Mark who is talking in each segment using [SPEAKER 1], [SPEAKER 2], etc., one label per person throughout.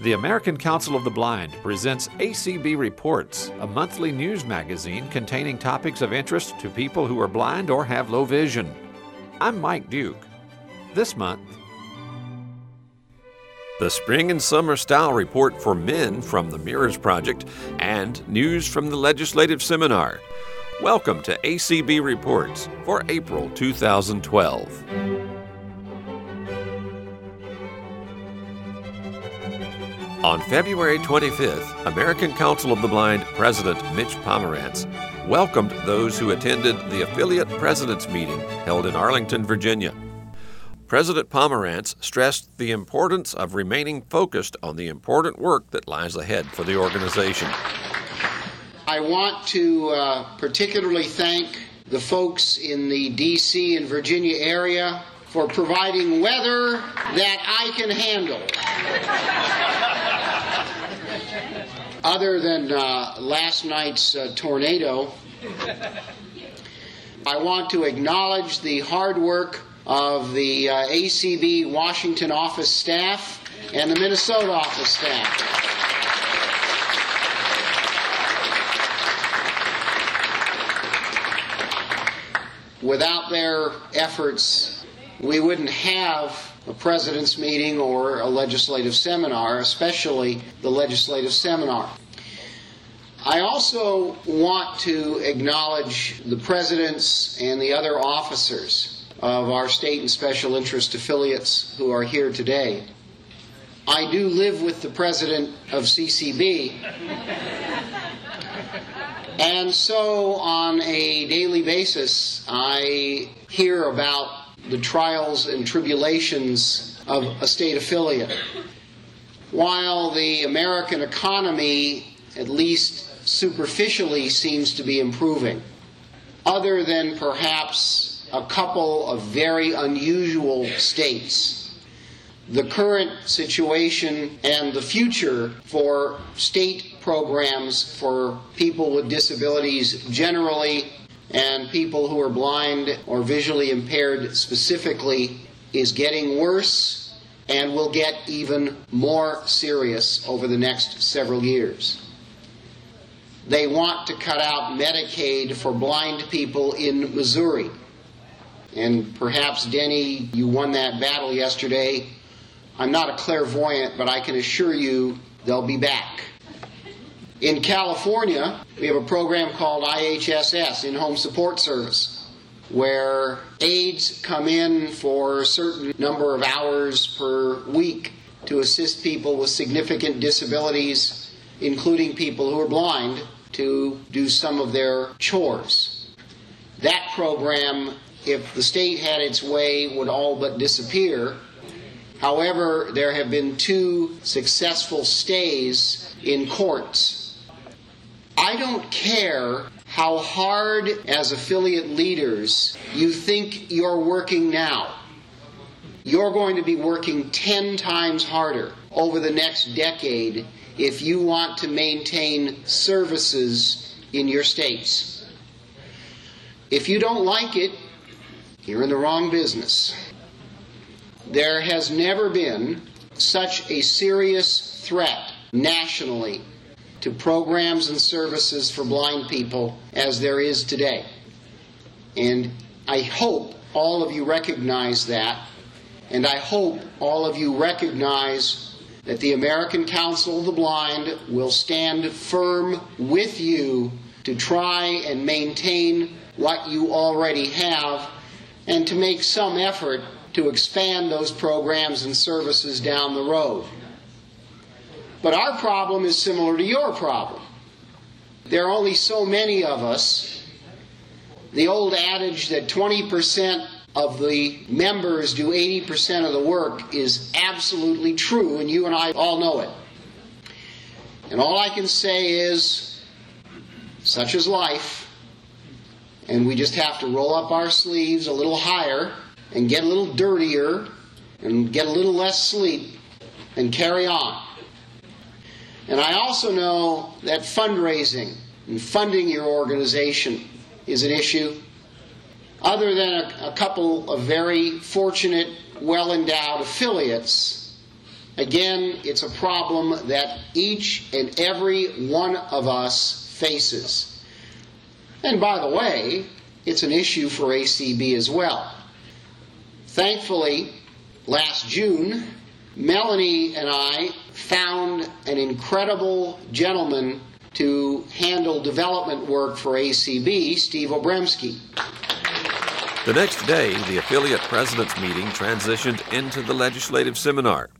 [SPEAKER 1] The American Council of the Blind presents ACB Reports, a monthly news magazine containing topics of interest to people who are blind or have low vision. I'm Mike Duke. This month, the Spring and Summer Style Report for Men from the Mirrors Project, and news from the Legislative Seminar. Welcome to ACB Reports for April 2012. On February 25th, American Council of the Blind President Mitch Pomerantz welcomed those who attended the affiliate presidents meeting held in Arlington, Virginia. President Pomerantz stressed the importance of remaining focused on the important work that lies ahead for the organization.
[SPEAKER 2] I want to uh, particularly thank the folks in the D.C. and Virginia area for providing weather that I can handle. Other than uh, last night's uh, tornado, I want to acknowledge the hard work of the uh, ACB Washington office staff and the Minnesota office staff. Without their efforts, we wouldn't have a president's meeting or a legislative seminar, especially the legislative seminar. I also want to acknowledge the presidents and the other officers of our state and special interest affiliates who are here today. I do live with the president of CCB. And so, on a daily basis, I hear about the trials and tribulations of a state affiliate. While the American economy, at least superficially, seems to be improving, other than perhaps a couple of very unusual states. The current situation and the future for state programs for people with disabilities generally and people who are blind or visually impaired specifically is getting worse and will get even more serious over the next several years. They want to cut out Medicaid for blind people in Missouri. And perhaps, Denny, you won that battle yesterday. I'm not a clairvoyant, but I can assure you they'll be back. In California, we have a program called IHSS, In Home Support Service, where aides come in for a certain number of hours per week to assist people with significant disabilities, including people who are blind, to do some of their chores. That program if the state had its way, would all but disappear. However, there have been two successful stays in courts. I don't care how hard, as affiliate leaders, you think you're working now. You're going to be working 10 times harder over the next decade if you want to maintain services in your states. If you don't like it, you're in the wrong business. There has never been such a serious threat nationally to programs and services for blind people as there is today. And I hope all of you recognize that, and I hope all of you recognize that the American Council of the Blind will stand firm with you to try and maintain what you already have and to make some effort to expand those programs and services down the road. But our problem is similar to your problem. There are only so many of us. The old adage that 20% of the members do 80% of the work is absolutely true, and you and I all know it. And all I can say is, such is life and we just have to roll up our sleeves a little higher and get a little dirtier and get a little less sleep and carry on. And I also know that fundraising and funding your organization is an issue. Other than a, a couple of very fortunate, well endowed affiliates, Again, it's a problem that each and every one of us faces. And by the way, it's an issue for ACB as well. Thankfully, last June, Melanie and I found an incredible gentleman to handle development work for ACB, Steve Obremski.
[SPEAKER 1] The next day, the affiliate president's meeting transitioned into the legislative seminar.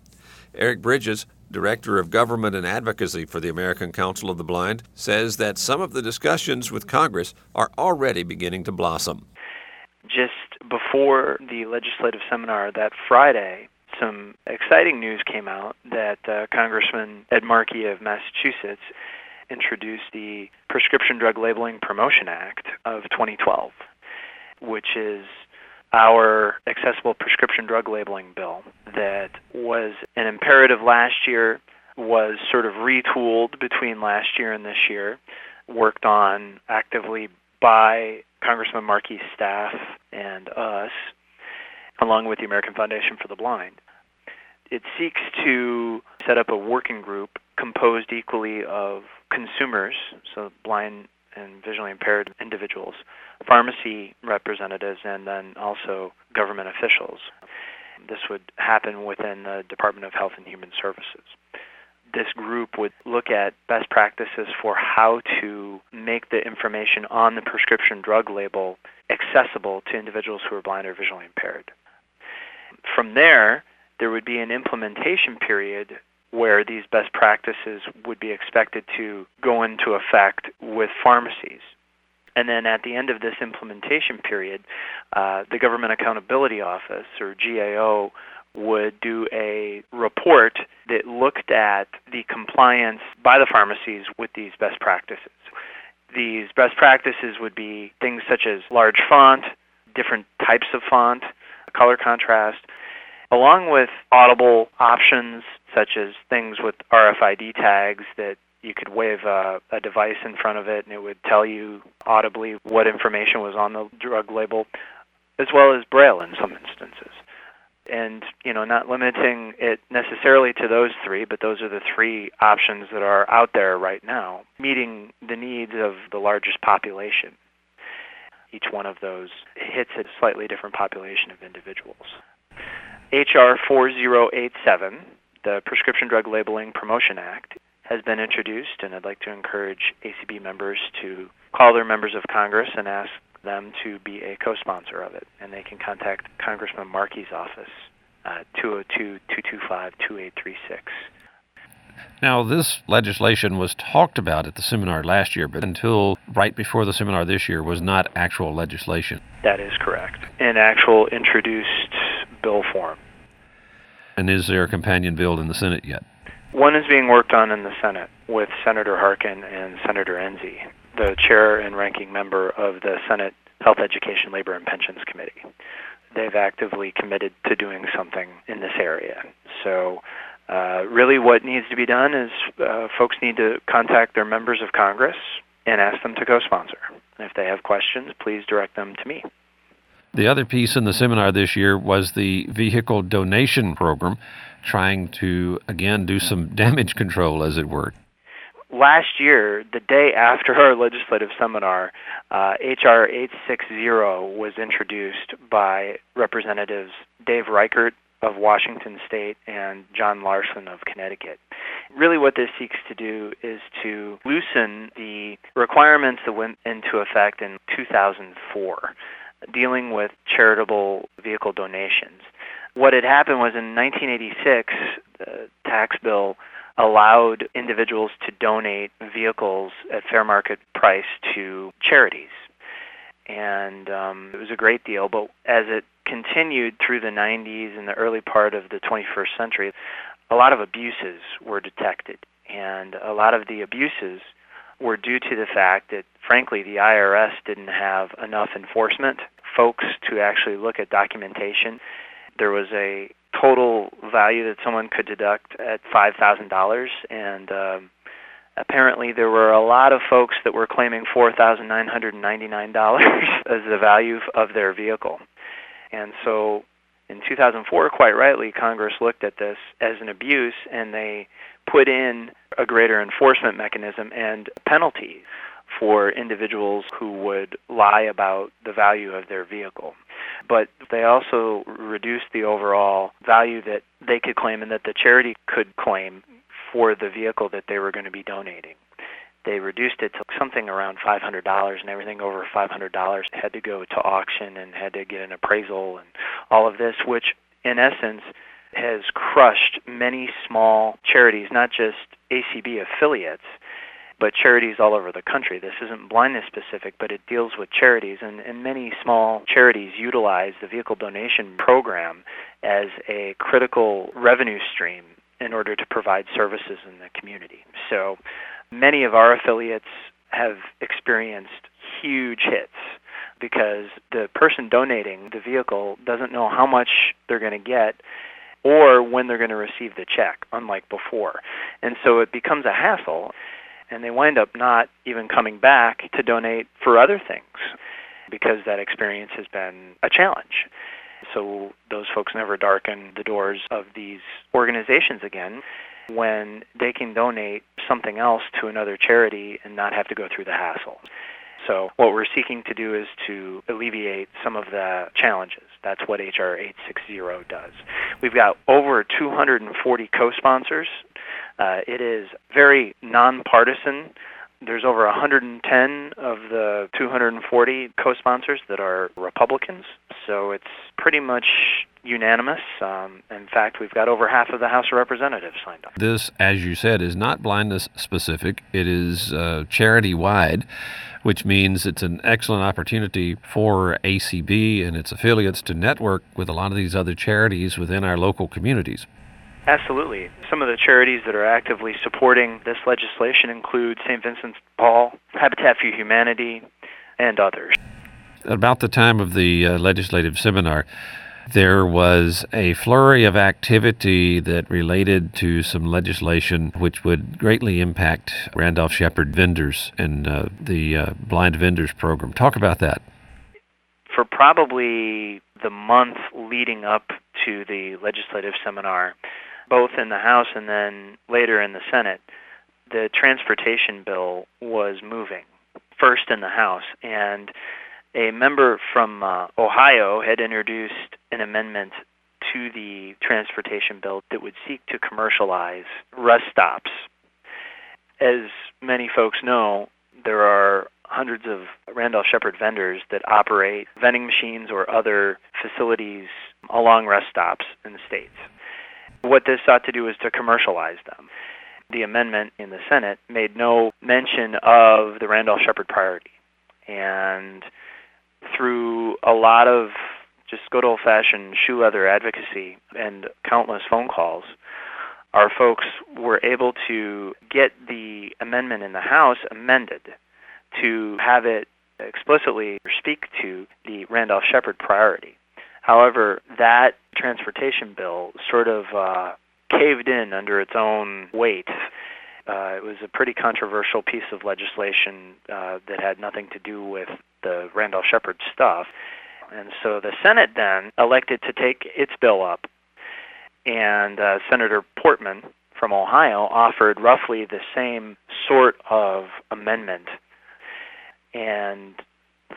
[SPEAKER 1] Eric Bridges, Director of Government and Advocacy for the American Council of the Blind, says that some of the discussions with Congress are already beginning to blossom.
[SPEAKER 3] Just before the legislative seminar that Friday, some exciting news came out that uh, Congressman Ed Markey of Massachusetts introduced the Prescription Drug Labeling Promotion Act of 2012, which is our accessible prescription drug labeling bill that was an imperative last year, was sort of retooled between last year and this year, worked on actively by Congressman Markey's staff and us, along with the American Foundation for the Blind. It seeks to set up a working group composed equally of consumers, so blind and visually impaired individuals, pharmacy representatives, and then also government officials. This would happen within the Department of Health and Human Services. This group would look at best practices for how to make the information on the prescription drug label accessible to individuals who are blind or visually impaired. From there, there would be an implementation period where these best practices would be expected to go into effect with pharmacies. And then at the end of this implementation period, uh, the Government Accountability Office, or GAO, would do a report that looked at the compliance by the pharmacies with these best practices. These best practices would be things such as large font, different types of font, color contrast, along with audible options such as things with RFID tags that you could wave a, a, device in front of it and it would tell you audibly what information was on the drug label, as well as Braille in some instances. And, you know, not limiting it necessarily to those three, but those are the three options that are out there right now, meeting the needs of the largest population. Each one of those hits a slightly different population of individuals. HR 4087, the Prescription Drug Labeling Promotion Act, has been introduced, and I'd like to encourage ACB members to call their members of Congress and ask them to be a co sponsor of it. And they can contact Congressman Markey's office uh, at 202 225 2836.
[SPEAKER 1] Now, this legislation was talked about at the seminar last year, but until right before the seminar this year was not actual legislation.
[SPEAKER 3] That is correct. An actual introduced bill form.
[SPEAKER 1] And is there a companion bill in the Senate yet?
[SPEAKER 3] One is being worked on in the Senate with Senator Harkin and Senator Enzi, the chair and ranking member of the Senate Health, Education, Labor, and Pensions Committee. They've actively committed to doing something in this area. So, uh, really, what needs to be done is uh, folks need to contact their members of Congress and ask them to co sponsor. If they have questions, please direct them to me.
[SPEAKER 1] The other piece in the seminar this year was the vehicle donation program, trying to, again, do some damage control, as it were.
[SPEAKER 3] Last year, the day after our legislative seminar, uh, H.R. 860 was introduced by Representatives Dave Reichert of Washington State and John Larson of Connecticut. Really, what this seeks to do is to loosen the requirements that went into effect in 2004 dealing with charitable vehicle donations. What had happened was in 1986, the tax bill allowed individuals to donate vehicles at fair market price to charities. And um, it was a great deal, but as it continued through the 90s and the early part of the 21st century, a lot of abuses were detected. And a lot of the abuses were due to the fact that, frankly, the IRS didn't have enough enforcement folks to actually look at documentation. There was a total value that someone could deduct at $5,000, and um, apparently there were a lot of folks that were claiming $4,999 as the value of their vehicle. And so In 2004, quite rightly, Congress looked at this as an abuse and they put in a greater enforcement mechanism and penalties for individuals who would lie about the value of their vehicle. But they also reduced the overall value that they could claim and that the charity could claim for the vehicle that they were going to be donating. They reduced it to something around $500, and everything over $500 had to go to auction and had to get an appraisal and all of this, which in essence has crushed many small charities, not just ACB affiliates, but charities all over the country. This isn't blindness specific, but it deals with charities, and, and many small charities utilize the vehicle donation program as a critical revenue stream in order to provide services in the community. So many of our affiliates have experienced huge hits because the person donating the vehicle doesn't know how much they're going to get or when they're going to receive the check, unlike before. And so it becomes a hassle and they wind up not even coming back to donate for other things because that experience has been a challenge. So those folks never darken the doors of these organizations again when they can donate something else to another charity and not have to go through the hassle. So what we're seeking to do is to alleviate some of the challenges. That's what HR 860 does. We've got over 240 co-sponsors uh, it is very nonpartisan. There's over 110 of the 240 co-sponsors that are Republicans, so it's pretty much unanimous. Um, in fact, we've got over half of the House of Representatives signed up.
[SPEAKER 1] This, as you said, is not blindness specific. It is uh, charity wide, which means it's an excellent opportunity for ACB and its affiliates to network with a lot of these other charities within our local communities.
[SPEAKER 3] Absolutely. Some of the charities that are actively supporting this legislation include St. Vincent de Paul, Habitat for Humanity, and others.
[SPEAKER 1] About the time of the uh, legislative seminar, there was a flurry of activity that related to some legislation which would greatly impact Randolph Sheppard vendors and uh, the uh, blind vendors program. Talk about that.
[SPEAKER 3] For probably the month leading up to the legislative seminar, both in the House and then later in the Senate, the transportation bill was moving first in the House, and a member from uh, Ohio had introduced an amendment to the transportation bill that would seek to commercialize rest stops. As many folks know, there are hundreds of Randolph Sheppard vendors that operate vending machines or other facilities along rest stops in the states. What this sought to do is to commercialize them. The amendment in the Senate made no mention of the Randolph Sheppard priority. And through a lot of just good old fashioned shoe leather advocacy and countless phone calls, our folks were able to get the amendment in the House amended to have it explicitly speak to the Randolph Sheppard priority. However, that transportation bill sort of uh, caved in under its own weight. Uh, it was a pretty controversial piece of legislation uh, that had nothing to do with the Randolph Sheppard stuff. And so the Senate then elected to take its bill up, and uh, Senator Portman from Ohio offered roughly the same sort of amendment. And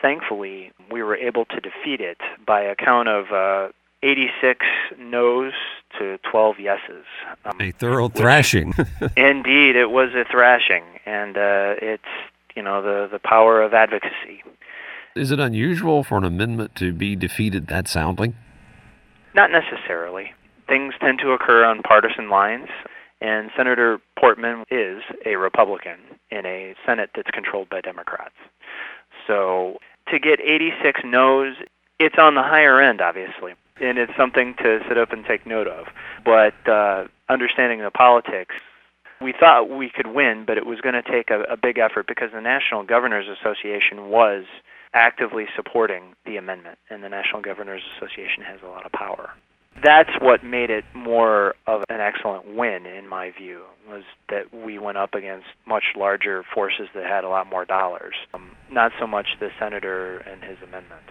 [SPEAKER 3] thankfully, we were able to defeat it by a count of uh, 86 no's to 12 yeses.
[SPEAKER 1] Um, a thorough thrashing.
[SPEAKER 3] indeed, it was a thrashing, and uh, it's you know the the power of advocacy.
[SPEAKER 1] Is it unusual for an amendment to be defeated that soundly?
[SPEAKER 3] Not necessarily. Things tend to occur on partisan lines, and Senator Portman is a Republican in a Senate that's controlled by Democrats. So to get 86 no's, it's on the higher end, obviously, and it's something to sit up and take note of. But uh, understanding the politics, we thought we could win, but it was going to take a, a big effort because the National Governors Association was actively supporting the amendment, and the National Governors Association has a lot of power. That's what made it more of an excellent win in my view was that we went up against much larger forces that had a lot more dollars. Um, not so much the senator and his amendment.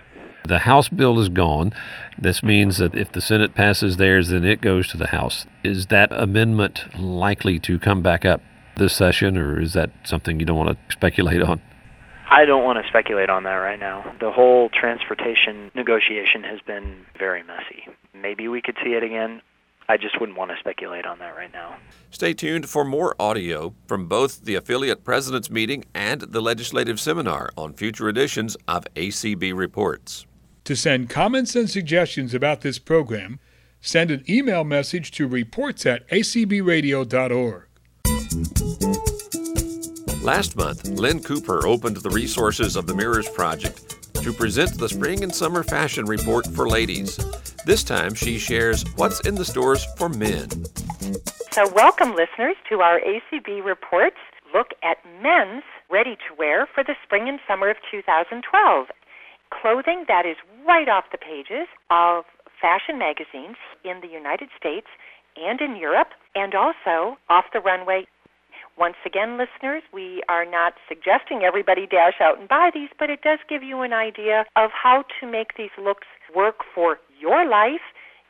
[SPEAKER 1] The house bill is gone. This means that if the senate passes theirs then it goes to the house. Is that amendment likely to come back up this session or is that something you don't want to speculate on
[SPEAKER 3] I don't want to speculate on that right now. The whole transportation negotiation has been very messy. Maybe we could see it again. I just wouldn't want to speculate on that right now.
[SPEAKER 1] Stay tuned for more audio from both the affiliate president's meeting and the legislative seminar on future editions of ACB Reports.
[SPEAKER 4] To send comments and suggestions about this program, send an email message to reports at acbradio.org.
[SPEAKER 1] Last month, Lynn Cooper opened the resources of the Mirrors Project to present the Spring and Summer Fashion Report for ladies. This time, she shares what's in the stores for men.
[SPEAKER 5] So, welcome, listeners, to our ACB Reports look at men's ready to wear for the spring and summer of 2012. Clothing that is right off the pages of fashion magazines in the United States and in Europe, and also off the runway once again, listeners, we are not suggesting everybody dash out and buy these, but it does give you an idea of how to make these looks work for your life,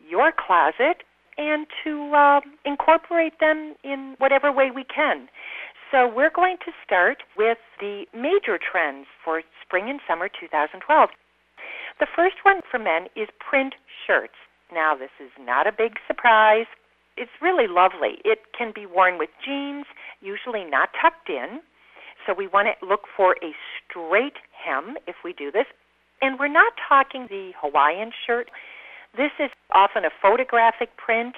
[SPEAKER 5] your closet, and to uh, incorporate them in whatever way we can. So we're going to start with the major trends for spring and summer 2012. The first one for men is print shirts. Now, this is not a big surprise it's really lovely. It can be worn with jeans, usually not tucked in. So we want to look for a straight hem if we do this. And we're not talking the Hawaiian shirt. This is often a photographic print.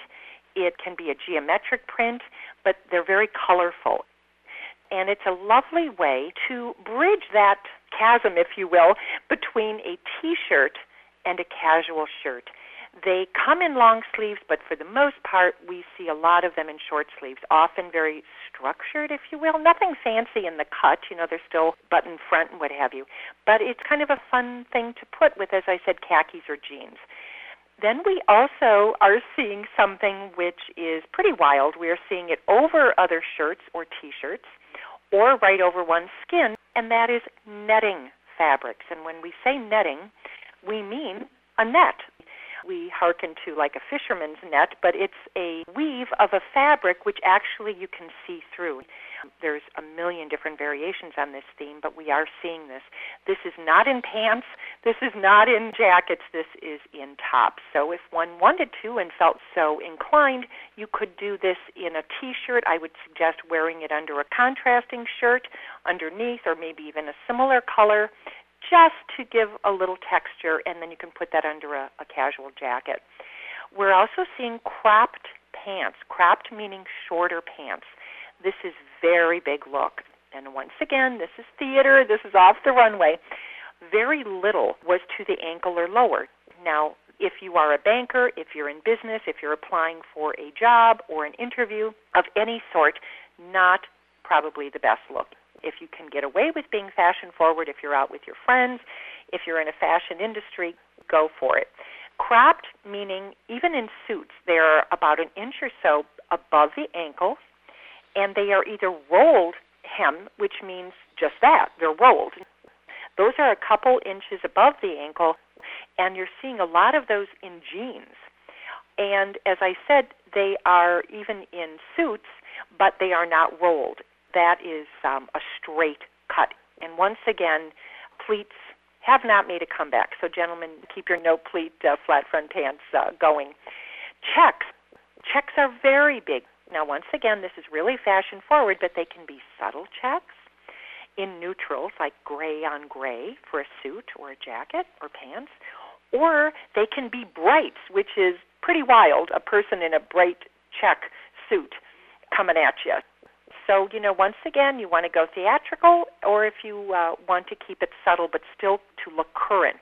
[SPEAKER 5] It can be a geometric print, but they're very colorful. And it's a lovely way to bridge that chasm, if you will, between a t shirt and a casual shirt. They come in long sleeves, but for the most part, we see a lot of them in short sleeves, often very structured, if you will. Nothing fancy in the cut, you know, they're still button front and what have you. But it's kind of a fun thing to put with, as I said, khakis or jeans. Then we also are seeing something which is pretty wild. We are seeing it over other shirts or t shirts or right over one's skin, and that is netting fabrics. And when we say netting, we mean a net, we hearken to like a fisherman's net, but it's a weave of a fabric which actually you can see through. There's a million different variations on this theme, but we are seeing this. This is not in pants, this is not in jackets, this is in tops. So if one wanted to and felt so inclined, you could do this in a t shirt. I would suggest wearing it under a contrasting shirt underneath, or maybe even a similar color just to give a little texture, and then you can put that under a, a casual jacket. We're also seeing cropped pants, cropped meaning shorter pants. This is very big look. And once again, this is theater, this is off the runway. Very little was to the ankle or lower. Now, if you are a banker, if you're in business, if you're applying for a job or an interview of any sort, not probably the best look if you can get away with being fashion forward, if you're out with your friends, if you're in a fashion industry, go for it. Cropped, meaning even in suits, they're about an inch or so above the ankle, and they are either rolled hem, which means just that, they're rolled. Those are a couple inches above the ankle, and you're seeing a lot of those in jeans. And as I said, they are even in suits, but they are not rolled that is um, a straight cut. And once again, pleats have not made a comeback. So, gentlemen, keep your no pleat uh, flat front pants uh, going. Checks. Checks are very big. Now, once again, this is really fashion forward, but they can be subtle checks in neutrals like gray on gray for a suit or a jacket or pants, or they can be brights, which is pretty wild. A person in a bright check suit coming at you. So, you know, once again, you want to go theatrical, or if you uh, want to keep it subtle but still to look current.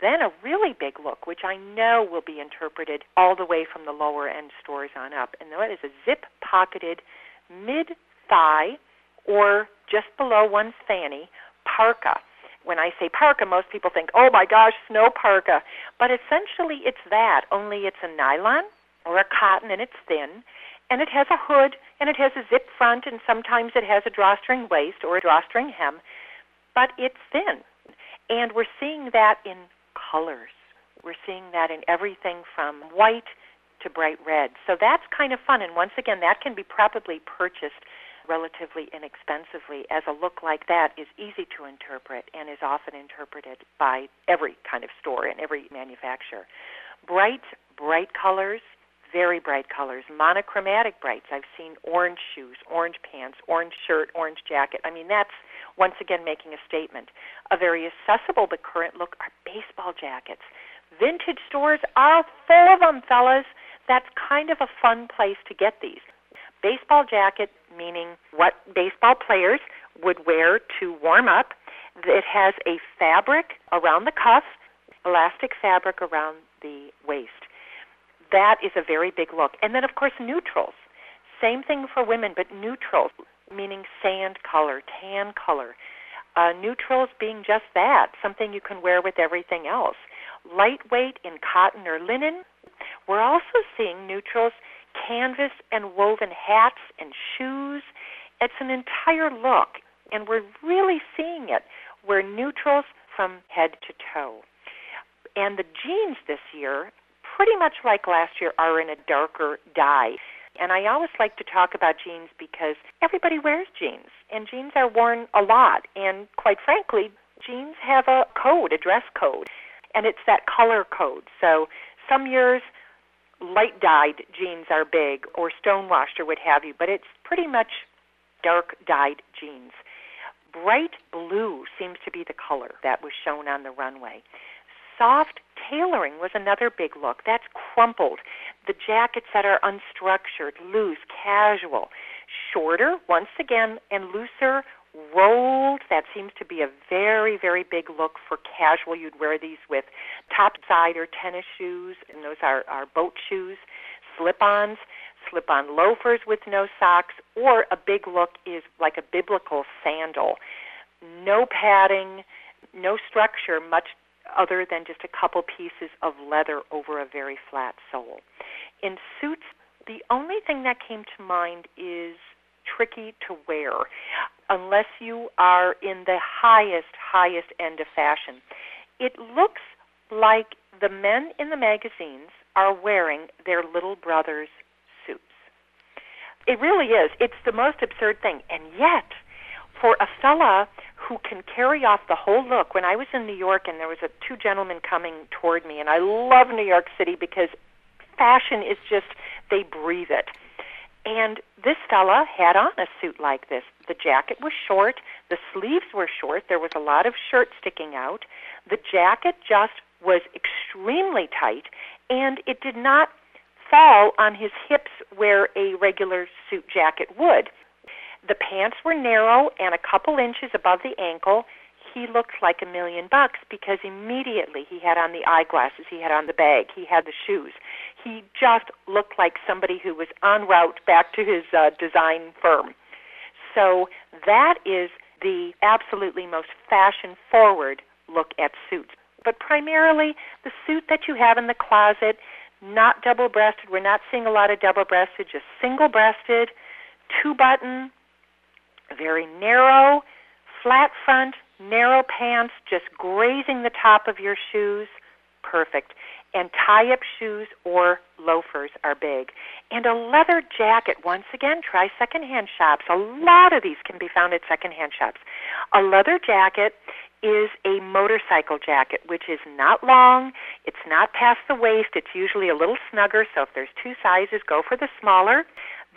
[SPEAKER 5] Then a really big look, which I know will be interpreted all the way from the lower end stores on up, and that is a zip pocketed mid thigh or just below one's fanny parka. When I say parka, most people think, oh my gosh, snow parka. But essentially it's that, only it's a nylon or a cotton and it's thin and it has a hood and it has a zip front and sometimes it has a drawstring waist or a drawstring hem, but it's thin. And we're seeing that in colors. We're seeing that in everything from white to bright red. So that's kind of fun. And once again, that can be probably purchased relatively inexpensively as a look like that is easy to interpret and is often interpreted by every kind of store and every manufacturer. Bright, bright colors very bright colors, monochromatic brights. I've seen orange shoes, orange pants, orange shirt, orange jacket. I mean, that's once again making a statement. A very accessible but current look are baseball jackets. Vintage stores are full of them, fellas. That's kind of a fun place to get these. Baseball jacket, meaning what baseball players would wear to warm up. It has a fabric around the cuff, elastic fabric around the waist that is a very big look. And then, of course, neutrals. Same thing for women, but neutrals, meaning sand color, tan color. Uh, neutrals being just that, something you can wear with everything else. Lightweight in cotton or linen. We're also seeing neutrals, canvas and woven hats and shoes. It's an entire look, and we're really seeing it where neutrals from head to toe. And the jeans this year pretty much like last year, are in a darker dye. And I always like to talk about jeans because everybody wears jeans, and jeans are worn a lot. And quite frankly, jeans have a code, a dress code, and it's that color code. So some years, light dyed jeans are big, or stonewashed, or what have you, but it's pretty much dark dyed jeans. Bright blue seems to be the color that was shown on the runway. Soft tailoring was another big look. That's crumpled. The jackets that are unstructured, loose, casual. Shorter, once again, and looser, rolled. That seems to be a very, very big look for casual. You'd wear these with topside or tennis shoes, and those are, are boat shoes. Slip ons, slip on loafers with no socks, or a big look is like a biblical sandal. No padding, no structure, much other than just a couple pieces of leather over a very flat sole. In suits, the only thing that came to mind is tricky to wear unless you are in the highest, highest end of fashion. It looks like the men in the magazines are wearing their little brother's suits. It really is. It's the most absurd thing. And yet, for a fella who can carry off the whole look. When I was in New York and there was a two gentlemen coming toward me, and I love New York City because fashion is just they breathe it. And this fella had on a suit like this. The jacket was short, the sleeves were short, there was a lot of shirt sticking out. The jacket just was extremely tight, and it did not fall on his hips where a regular suit jacket would. The pants were narrow and a couple inches above the ankle. He looked like a million bucks because immediately he had on the eyeglasses, he had on the bag, he had the shoes. He just looked like somebody who was en route back to his uh, design firm. So that is the absolutely most fashion forward look at suits. But primarily the suit that you have in the closet, not double breasted. We're not seeing a lot of double breasted, just single breasted, two button, very narrow, flat front, narrow pants, just grazing the top of your shoes. Perfect. And tie up shoes or loafers are big. And a leather jacket, once again, try secondhand shops. A lot of these can be found at secondhand shops. A leather jacket is a motorcycle jacket, which is not long, it's not past the waist, it's usually a little snugger, so if there's two sizes, go for the smaller.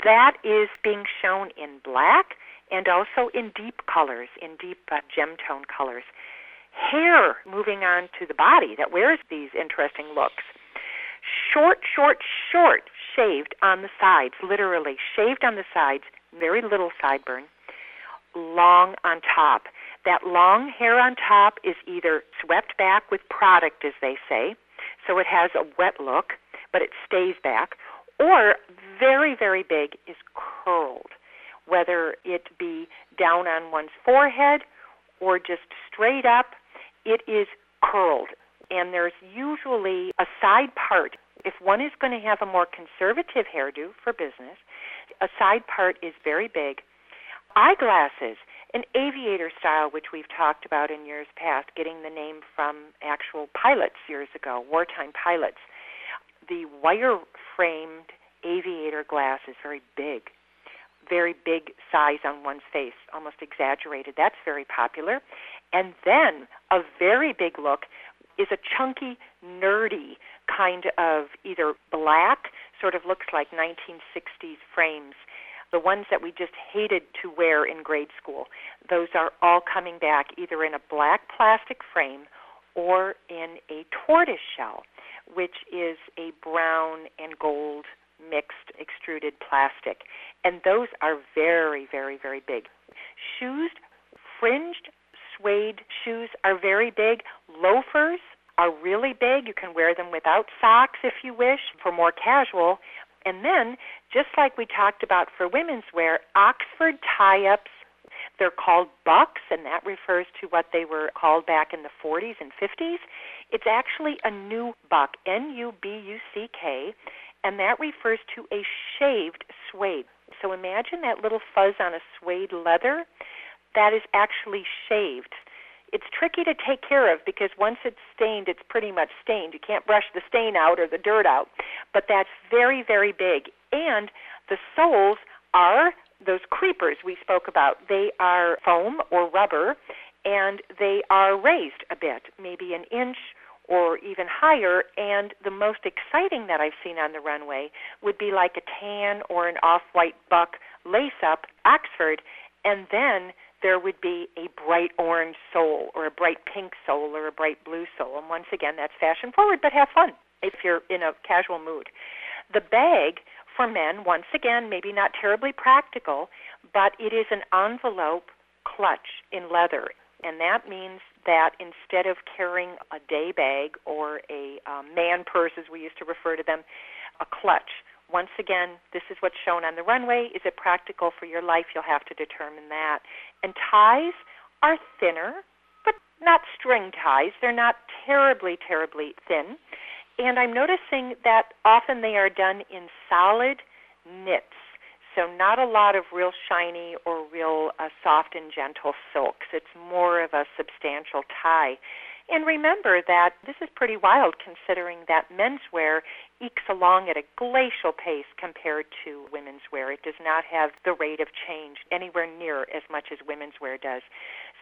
[SPEAKER 5] That is being shown in black, and also in deep colors, in deep uh, gem tone colors. Hair moving on to the body that wears these interesting looks. Short, short, short, shaved on the sides, literally shaved on the sides, very little sideburn. Long on top. That long hair on top is either swept back with product, as they say, so it has a wet look, but it stays back, or very, very big is curled whether it be down on one's forehead or just straight up, it is curled. And there's usually a side part. If one is going to have a more conservative hairdo for business, a side part is very big. Eyeglasses, an aviator style, which we've talked about in years past, getting the name from actual pilots years ago, wartime pilots. The wire framed aviator glass is very big, very big size on one's face, almost exaggerated. That's very popular. And then a very big look is a chunky, nerdy kind of either black, sort of looks like 1960s frames. The ones that we just hated to wear in grade school, those are all coming back either in a black plastic frame or in a tortoise shell, which is a brown and gold mixed extruded plastic. And those are very, very, very big. Shoes, fringed suede shoes are very big. Loafers are really big. You can wear them without socks if you wish for more casual. And then, just like we talked about for women's wear, Oxford tie ups, they're called bucks, and that refers to what they were called back in the 40s and 50s. It's actually a new buck, N U B U C K, and that refers to a shaved suede. So imagine that little fuzz on a suede leather. That is actually shaved. It's tricky to take care of because once it's stained, it's pretty much stained. You can't brush the stain out or the dirt out. But that's very, very big. And the soles are those creepers we spoke about. They are foam or rubber, and they are raised a bit, maybe an inch or even higher. And the most exciting that I've seen on the runway would be like a tan or an off white buck lace up Oxford, and then there would be a bright orange sole or a bright pink sole or a bright blue sole. And once again, that's fashion forward, but have fun if you're in a casual mood. The bag for men, once again, maybe not terribly practical, but it is an envelope clutch in leather. And that means that instead of carrying a day bag or a um, man purse, as we used to refer to them, a clutch. Once again, this is what's shown on the runway. Is it practical for your life? You'll have to determine that. And ties are thinner, but not string ties. They're not terribly, terribly thin. And I'm noticing that often they are done in solid knits. So not a lot of real shiny or real uh, soft and gentle silks. It's more of a substantial tie. And remember that this is pretty wild considering that menswear ekes along at a glacial pace compared to women's wear. It does not have the rate of change anywhere near as much as women's wear does.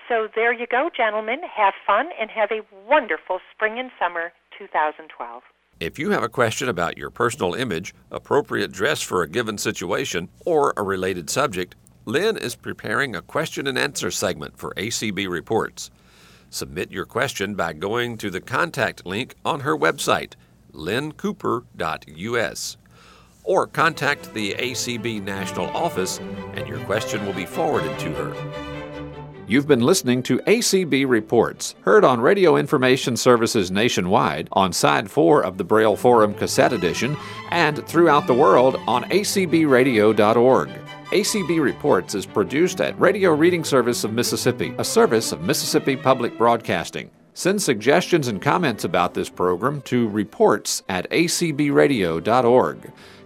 [SPEAKER 5] So there you go, gentlemen. Have fun and have a wonderful spring and summer 2012.
[SPEAKER 1] If you have a question about your personal image, appropriate dress for a given situation, or a related subject, Lynn is preparing a question and answer segment for ACB Reports. Submit your question by going to the contact link on her website, lynncooper.us, or contact the ACB National Office and your question will be forwarded to her. You've been listening to ACB Reports, heard on Radio Information Services nationwide, on Side 4 of the Braille Forum Cassette Edition, and throughout the world on acbradio.org. ACB Reports is produced at Radio Reading Service of Mississippi, a service of Mississippi Public Broadcasting. Send suggestions and comments about this program to reports at acbradio.org.